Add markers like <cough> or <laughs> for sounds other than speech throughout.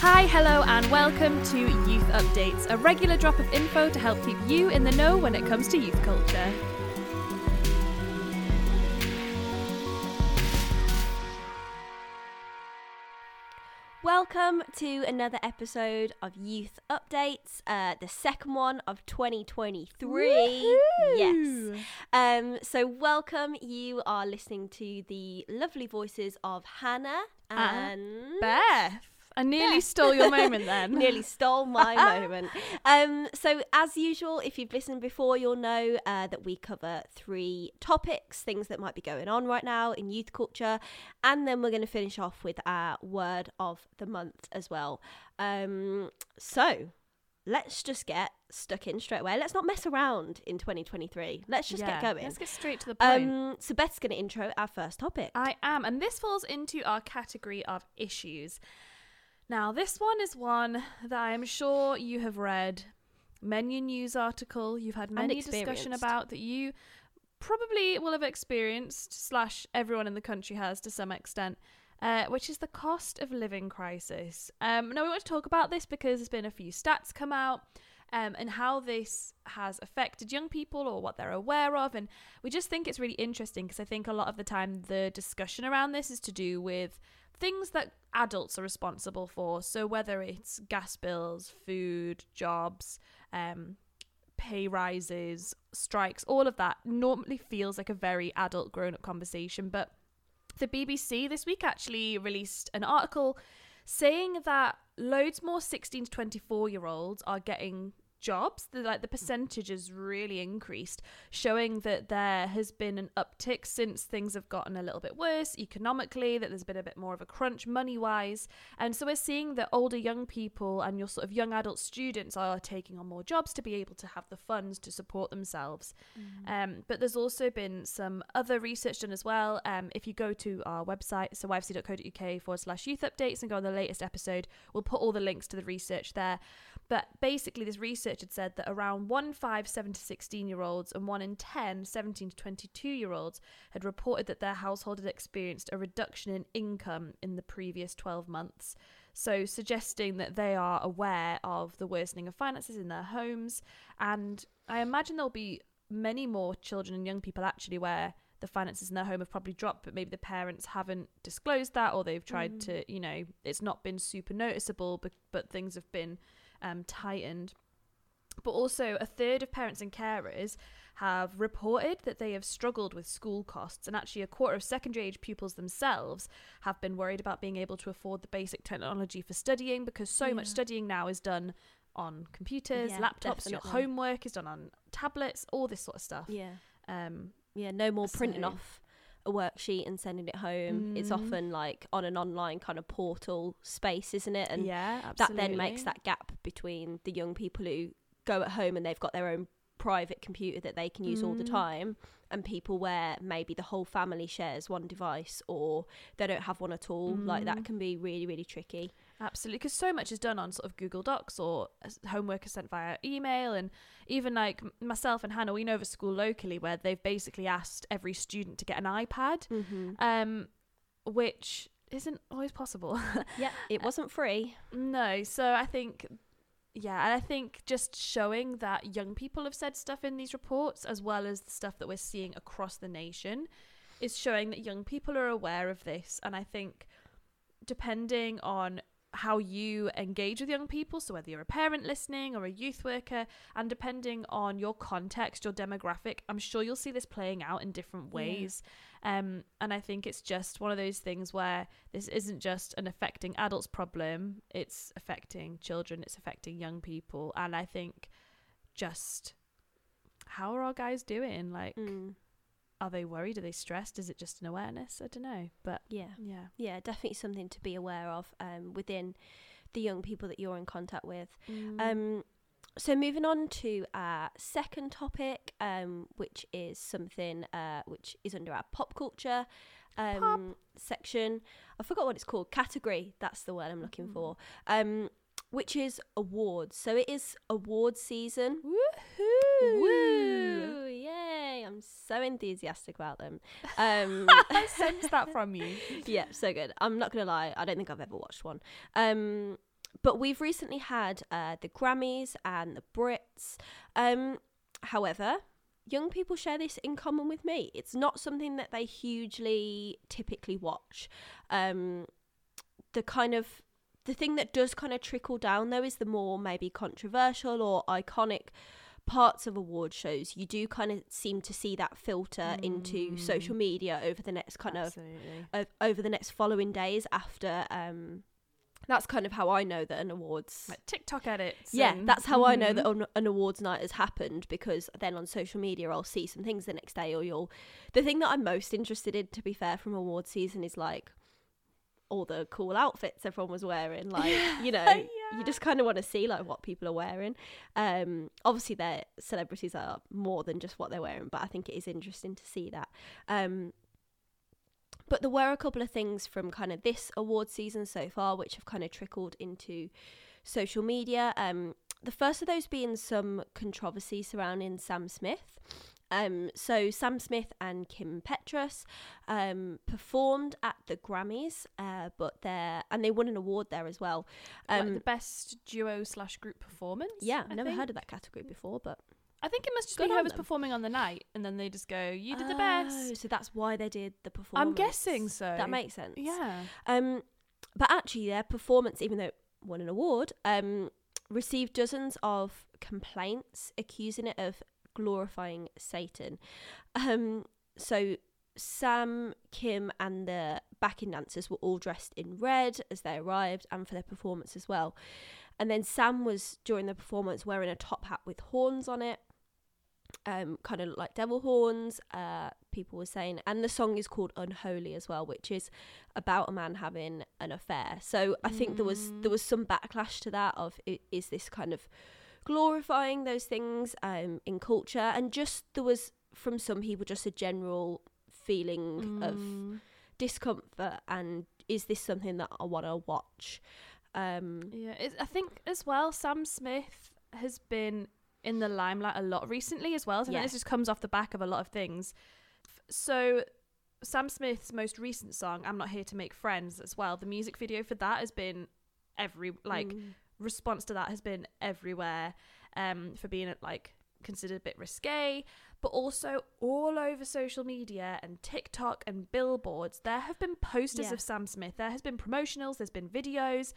Hi, hello, and welcome to Youth Updates, a regular drop of info to help keep you in the know when it comes to youth culture. Welcome to another episode of Youth Updates, uh, the second one of 2023. Yes. Um, so, welcome. You are listening to the lovely voices of Hannah and Beth. I nearly Beth. stole your moment <laughs> then. Nearly stole my <laughs> moment. Um, so, as usual, if you've listened before, you'll know uh, that we cover three topics, things that might be going on right now in youth culture, and then we're going to finish off with our word of the month as well. Um, so, let's just get stuck in straight away. Let's not mess around in 2023. Let's just Yeah, get going. Let's get straight to the point. Um, so, Beth's going to intro our first topic. I am, and this falls into our category of issues. Now, this one is one that I am sure you have read many a news article, you've had many discussion about that you probably will have experienced, slash, everyone in the country has to some extent. Uh, which is the cost of living crisis. Um, now, we want to talk about this because there's been a few stats come out um, and how this has affected young people or what they're aware of. And we just think it's really interesting because I think a lot of the time the discussion around this is to do with things that adults are responsible for. So whether it's gas bills, food, jobs, um, pay rises, strikes, all of that normally feels like a very adult grown up conversation. But the BBC this week actually released an article saying that loads more 16 to 24 year olds are getting jobs the, like the percentage has really increased showing that there has been an uptick since things have gotten a little bit worse economically that there's been a bit more of a crunch money wise and so we're seeing that older young people and your sort of young adult students are taking on more jobs to be able to have the funds to support themselves um, but there's also been some other research done as well. Um, if you go to our website, so yfc.co.uk forward slash youth updates and go on the latest episode, we'll put all the links to the research there. But basically, this research had said that around 1 in 5 7 to 16 year olds and 1 in 10 17 to 22 year olds had reported that their household had experienced a reduction in income in the previous 12 months. So, suggesting that they are aware of the worsening of finances in their homes. And I imagine there'll be many more children and young people actually where the finances in their home have probably dropped, but maybe the parents haven't disclosed that or they've tried mm. to, you know, it's not been super noticeable, but, but things have been um, tightened. But also, a third of parents and carers have reported that they have struggled with school costs, and actually, a quarter of secondary age pupils themselves have been worried about being able to afford the basic technology for studying because so much studying now is done on computers, Yeah, laptops, your homework is done on tablets, all this sort of stuff. yeah. Um, Yeah, no more printing So- off a worksheet and sending it home. It's Mm. often like on an online kind of portal space, isn't it? And yeah, that then makes that gap between the young people who go at home and they've got their own private computer that they can use all the Mm. time and people where maybe the whole family shares one device or they don't have one at all like that Mm. can be really really tricky Absolutely, because so much is done on sort of Google Docs or homework is sent via email, and even like myself and Hannah, we know of a school locally where they've basically asked every student to get an iPad, mm-hmm. um, which isn't always possible. <laughs> yeah it wasn't free no, so I think, yeah, and I think just showing that young people have said stuff in these reports, as well as the stuff that we're seeing across the nation, is showing that young people are aware of this, and I think depending on how you engage with young people, so whether you're a parent listening or a youth worker, and depending on your context, your demographic, I'm sure you'll see this playing out in different Yeah. ways. Um, and I think it's just one of those things where this isn't just an affecting adults problem, it's affecting children, it's affecting young people. And I think just how are our guys doing? Like, mm. Are they worried? Are they stressed? Is it just an awareness? I don't know. But yeah yeah. yeah definitely something to be aware of um, within the young people that you're in contact with Mm. Um, so moving on to our second topic, um, which is something uh, which is under our pop culture um, section. I forgot what it's called. Category. That's the word I'm looking Mhm. for. Um, which is awards. So it is award season. Woohoo! Woo! I'm so enthusiastic about them. <laughs> Um, <laughs> I sense that <laughs> from you. yeah, so good. I'm not gonna lie, I don't think I've ever watched one. Um, but we've recently had uh, the Grammys and the Brits. Um, however, young people share this in common with me. It's not something that they hugely typically watch. Um, the kind of the thing that does kind of trickle down though is the more maybe controversial or iconic parts of award shows you do kind of seem to see that filter into social media over the next kind Absolutely. of over the next following days after um that's kind of how I know that an awards Like TikTok edits. yeah, and- that's how I know that an, an awards night has happened because then on social media I'll see some things the next day or you'll. The thing that I'm most interested in, to be fair, from awards season is like all the cool outfits everyone was wearing. Like you <laughs> know. You just kind of want to see like what people are wearing. Um, obviously their celebrities are more than just what they're wearing, but I think it is interesting to see that. Um, but there were a couple of things from kind of this award season so far which have kind of trickled into social media. Um, the first of those being some controversy surrounding Sam Smith. Um, so Sam Smith and Kim Petras um, performed at the Grammys, uh, but they and they won an award there as well. Like Um, the best duo slash group performance. yeah, I I've never think. heard of that category before, but I think it must just Good be whoever's performing on the night, and then they just go, "You did the Oh, best." So that's why they did the performance. I'm guessing so. That makes sense. Yeah. Um, but actually, their performance, even though it won an award, um, received dozens of complaints accusing it of glorifying Satan. Um, so Sam, Kim, and the backing dancers were all dressed in red as they arrived, and for their performance as well. And then Sam was during the performance wearing a top hat with horns on it. Um, kind of like devil horns, uh, people were saying, and the song is called "Unholy" as well, which is about a man having an affair. So I think there was Mm. there was some backlash to that of is this kind of glorifying those things um, in culture, and just there was from some people just a general feeling of Mm. discomfort and is this something that I want to watch? Um, Yeah, it's, I think as well, Sam Smith has been in the limelight a lot recently as well. So Yeah. this just comes off the back of a lot of things. So Sam Smith's most recent song, "I'm Not Here to Make Friends," as well. The music video for that has been every like mm, response to that has been everywhere. Um, for being like considered a bit risque, but also all over social media and TikTok and billboards, there have been posters Yeah. of Sam Smith. There has been promotionals. There's been videos.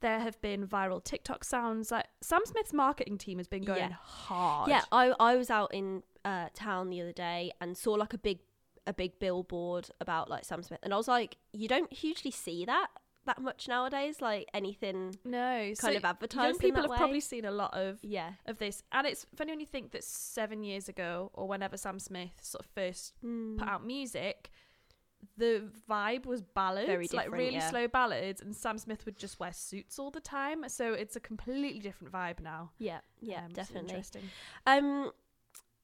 There have been viral TikTok sounds. Like Sam Smith's marketing team has been going Yeah. hard. yeah, I I was out in uh, town the other day and saw like a big a big billboard about like Sam Smith, and I was like, you don't hugely see that that much nowadays, like anything no, so kind of advertised. young people have way. probably seen a lot of yeah. of this, and it's funny when you think that seven years ago or whenever Sam Smith sort of first Mm. put out music, the vibe was ballads, Very like really yeah. slow ballads, and Sam Smith would just wear suits all the time. So it's a completely different vibe now. Yeah, yeah, Um, definitely. interesting. Um,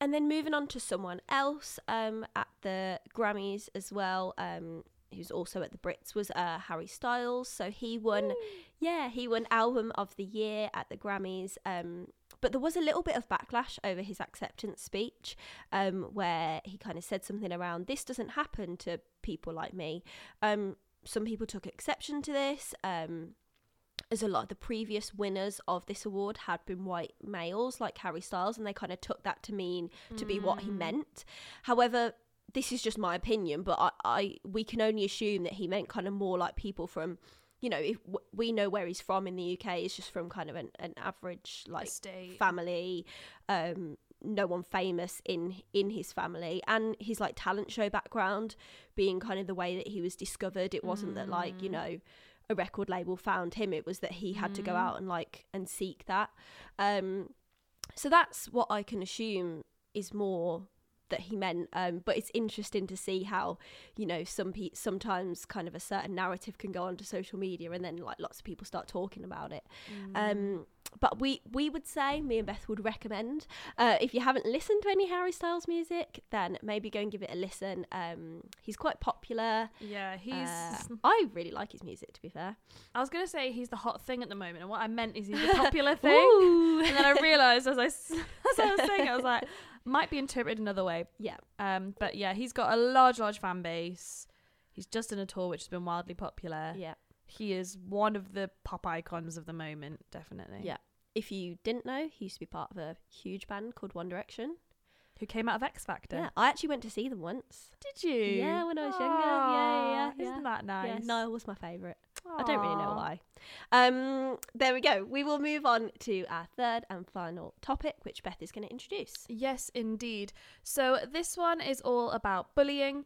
and then moving on to someone else um, at the Grammys as well, um, who's also at the Brits, was uh, Harry Styles. So he won, yeah, he won Album of the Year at the Grammys. Um, but there was a little bit of backlash over his acceptance speech, um, where he kind of said something around this doesn't happen to people like me. Um, some people took exception to this. Um, as a lot of the previous winners of this award had been white males like Harry Styles, and they kind of took that to mean to be what he Mm. meant. However, this is just my opinion, but I, I we can only assume that he meant kind of more like people from, you know, if w- we know where he's from in the UK, it's just from kind of an, an average like Estate. family, um, no one famous in in his family, and his like talent show background being kind of the way that he was discovered. It wasn't that like you Mm. know a record label found him. It was that he had to go Mm. out and like and seek that. Um, so that's what I can assume is more that he meant. Um, but it's interesting to see how you know some pe- sometimes kind of a certain narrative can go onto social media, and then like lots of people start talking about it. Mm. Um, but we we would say me and Beth would recommend uh, if you haven't listened to any Harry Styles music, then maybe go and give it a listen. Um, he's quite popular. yeah, he's. Uh, I really like his music, to be fair. I was gonna say he's the hot thing at the moment, and what I meant is he's the popular <laughs> thing. And then I realised as I <laughs> as I was saying, it, I was like, might be interpreted another way. Yeah. Um, but yeah, he's got a large, large fan base. He's just in a tour which has been wildly popular. Yeah. He is one of the pop icons of the moment, definitely. Yeah. If you didn't know, he used to be part of a huge band called One Direction. Who came out of X Factor? Yeah, I actually went to see them once. Did you? Yeah, when I was younger. Yeah, yeah. Isn't that nice? Yeah, Niall was my favourite. I don't really know why. Um, there we go. We will move on to our third and final topic, which Beth is going to introduce. Yes, indeed. So this one is all about bullying.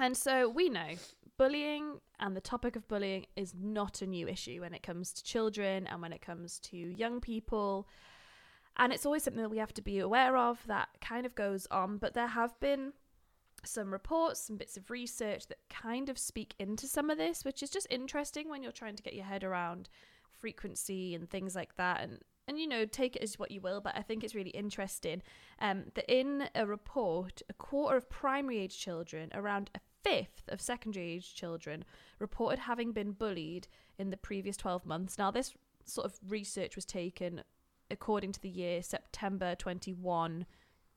And so we know bullying and the topic of bullying is not a new issue when it comes to children and when it comes to young people. And it's always something that we have to be aware of that kind of goes on. But there have been some reports, some bits of research that kind of speak into some of this, which is just interesting when you're trying to get your head around frequency and things like that. And and you know, take it as what you will, but I think it's really interesting um, that in a report, a quarter of primary age children, around a fifth of secondary age children, reported having been bullied in the previous 12 months. Now, this sort of research was taken according to the year September 21,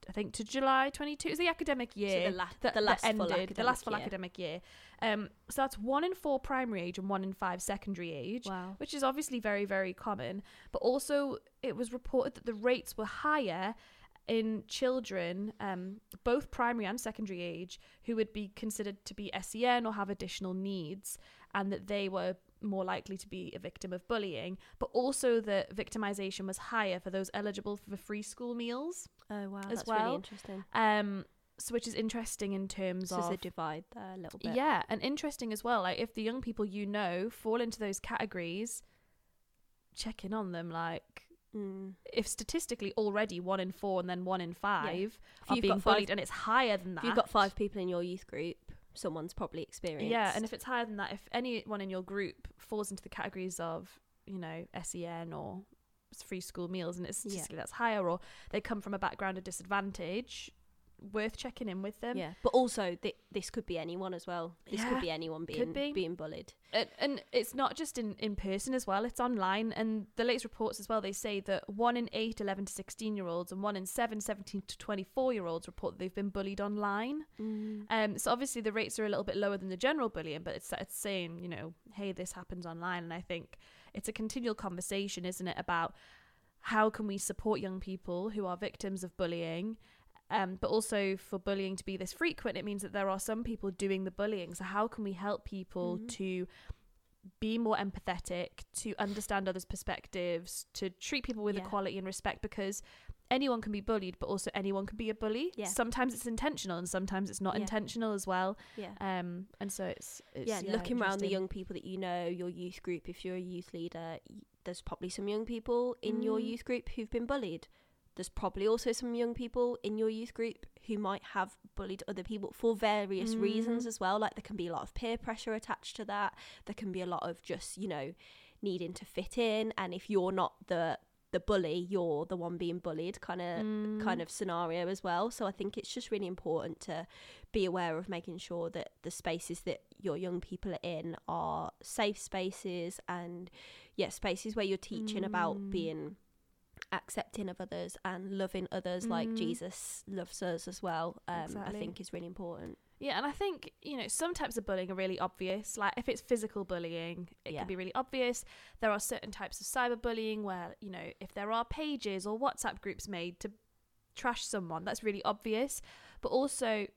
I think, to July 22. Is the academic year So the, la- that, the last full ended, academic the last full year. academic year. Um, so that's one in four primary age and one in five secondary age Wow. which is obviously very, very common. But also, it was reported that the rates were higher in children, um, both primary and secondary age, who would be considered to be SEN or have additional needs, and that they were more likely to be a victim of bullying. But also, the victimization was higher for those eligible for free school meals, Oh wow, as that's really interesting. um, so which is interesting in terms So of the divide there a little bit. yeah, and interesting as well. Like if the young people you know fall into those categories, check in on them. Like Mm. if statistically already one in four and then one in five If are you've being five- bullied, and it's higher than that. If you've got five people in your youth group, someone's probably experienced. Yeah, and if it's higher than that, if anyone in your group falls into the categories of you know SEN or free school meals, and it's Yeah. statistically that's higher, or they come from a background of disadvantage, worth checking in with them. yeah, but also th- this could be anyone as well. This Yeah, could be anyone being be. being bullied. and, and it's not just in, in person as well it's online and the latest reports as well they say that 1 in 8 11 to 16 year olds and 1 in 7 17 to 24 year olds report that they've been bullied online Mm. um, so obviously the rates are a little bit lower than the general bullying but it's, it's saying you know hey this happens online and i think it's a continual conversation isn't it about how can we support young people who are victims of bullying um, but also for bullying to be this frequent it means that there are some people doing the bullying so how can we help people Mhm. to be more empathetic to understand others perspectives to treat people with Yeah. equality and respect because anyone can be bullied but also anyone can be a bully Yeah. sometimes it's intentional and sometimes it's not Yeah. intentional as well Yeah. um and so it's, it's yeah, looking around the young people that you know, your youth group, if you're a youth leader, y- there's probably some young people in your Mm. youth group who've been bullied. There's probably also some young people in your youth group who might have bullied other people for various reasons Mm. as well. Like there can be a lot of peer pressure attached to that. There can be a lot of just, you know, needing to fit in. And if you're not the the bully, you're the one being bullied kind of Mm. kind of scenario as well. So I think it's just really important to be aware of making sure that the spaces that your young people are in are safe spaces and yeah, spaces where you're teaching about Mm. being accepting of others and loving others like Mm. Jesus loves us as well. Um, I think is really important. Yeah, and I think, you know, some types of bullying are really obvious. Like if it's physical bullying, it Yeah. can be really obvious. There are certain types of cyberbullying where, you know, if there are pages or WhatsApp groups made to trash someone, that's really obvious. But also,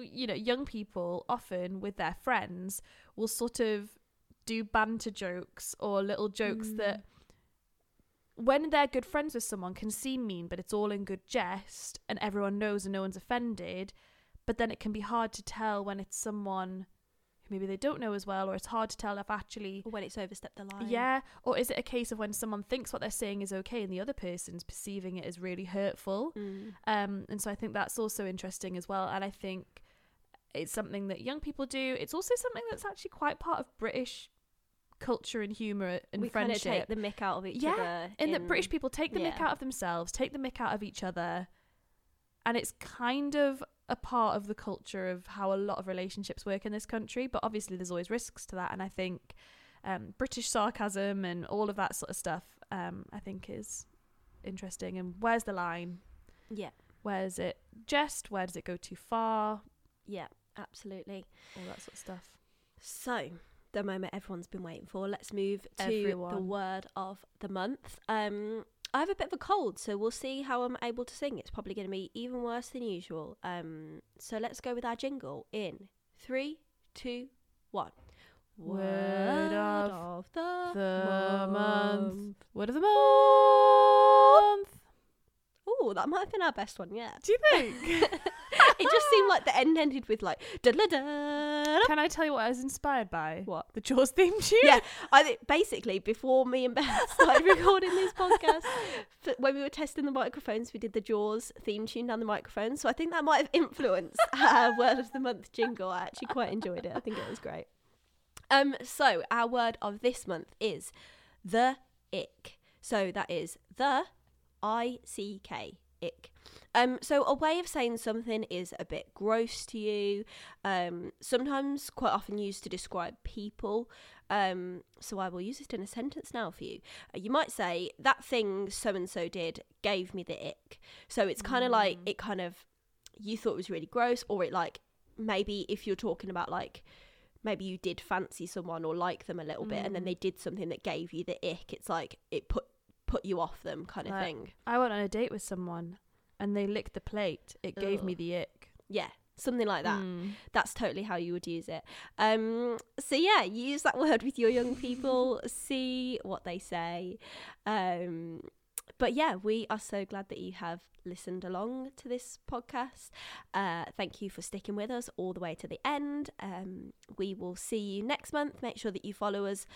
you know, young people often with their friends will sort of do banter jokes or little jokes Mm. that when they're good friends with someone can seem mean, but it's all in good jest and everyone knows and no one's offended. But then it can be hard to tell when it's someone who maybe they don't know as well, or it's hard to tell if actually Or when it's overstepped the line. yeah, or is it a case of when someone thinks what they're saying is okay and the other person's perceiving it as really hurtful? Mm. Um, and so I think that's also interesting as well. And I think it's something that young people do. It's also something that's actually quite part of British culture and humour and we kind of friendship. take the mick out of each other. Yeah, other. and that British people take the mick out of themselves, take the mick out of each other. And it's kind of a part of the culture of how a lot of relationships work in this country. But obviously, there's always risks to that. And I think um, British sarcasm and all of that sort of stuff, um, I think is interesting. And where's the line? Yeah, Where's it jest? Where does it go too far? yeah, absolutely. All that sort of stuff. So, the moment everyone's been waiting for, let's move to the word of the month. Um, I have a bit of a cold, so we'll see how I'm able to sing. It's probably going to be even worse than usual. Um, so let's go with our jingle in three, two, one. Word of the, the month. month. Word of the month. Oh, that might have been our best one yet. Do you think? <laughs> it just seemed like the end ended with like da da da. Can I tell you what I was inspired by? What? The Jaws theme tune? Yeah, I think basically before me and Beth <laughs> started recording this podcast, <laughs> when we were testing the microphones, we did the Jaws theme tune down the microphone. So I think that might have influenced our word of the month jingle. I actually quite enjoyed it. I think it was great. Um, so our word of this month is the ick. So that is the I C K ick. Um, so a way of saying something is a bit gross to you. Um, sometimes quite often used to describe people. Um, so I will use it in a sentence now for you. Uh, you might say that thing so and so did gave me the ick. So it's kind of like it kind of you thought it was really gross, or it like maybe if you're talking about like maybe you did fancy someone or like them a little bit, and then Mm. they did something that gave you the ick. It's like it put put you off them kind of Like- thing. I went on a date with someone and they licked the plate. It gave me the ick. Yeah, something like that. Mm. that's totally how you would use it. Um, so yeah, use that word with your young people. <laughs> see what they say. Um, but yeah, we are so glad that you have listened along to this podcast. Uh, thank you for sticking with us all the way to the end. Um, we will see you next month. Make sure that you follow us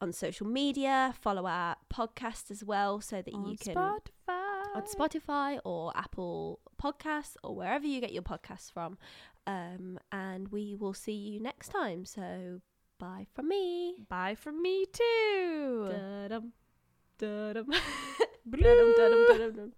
on social media, follow our podcast as well, so that On you can Spotify. on Spotify or Apple Podcasts or wherever you get your podcasts from. Um, and we will see you next time. So bye from me. Bye from me too. Da-dum, da-dum. <laughs> Da-dum, da-dum, da-dum, da-dum.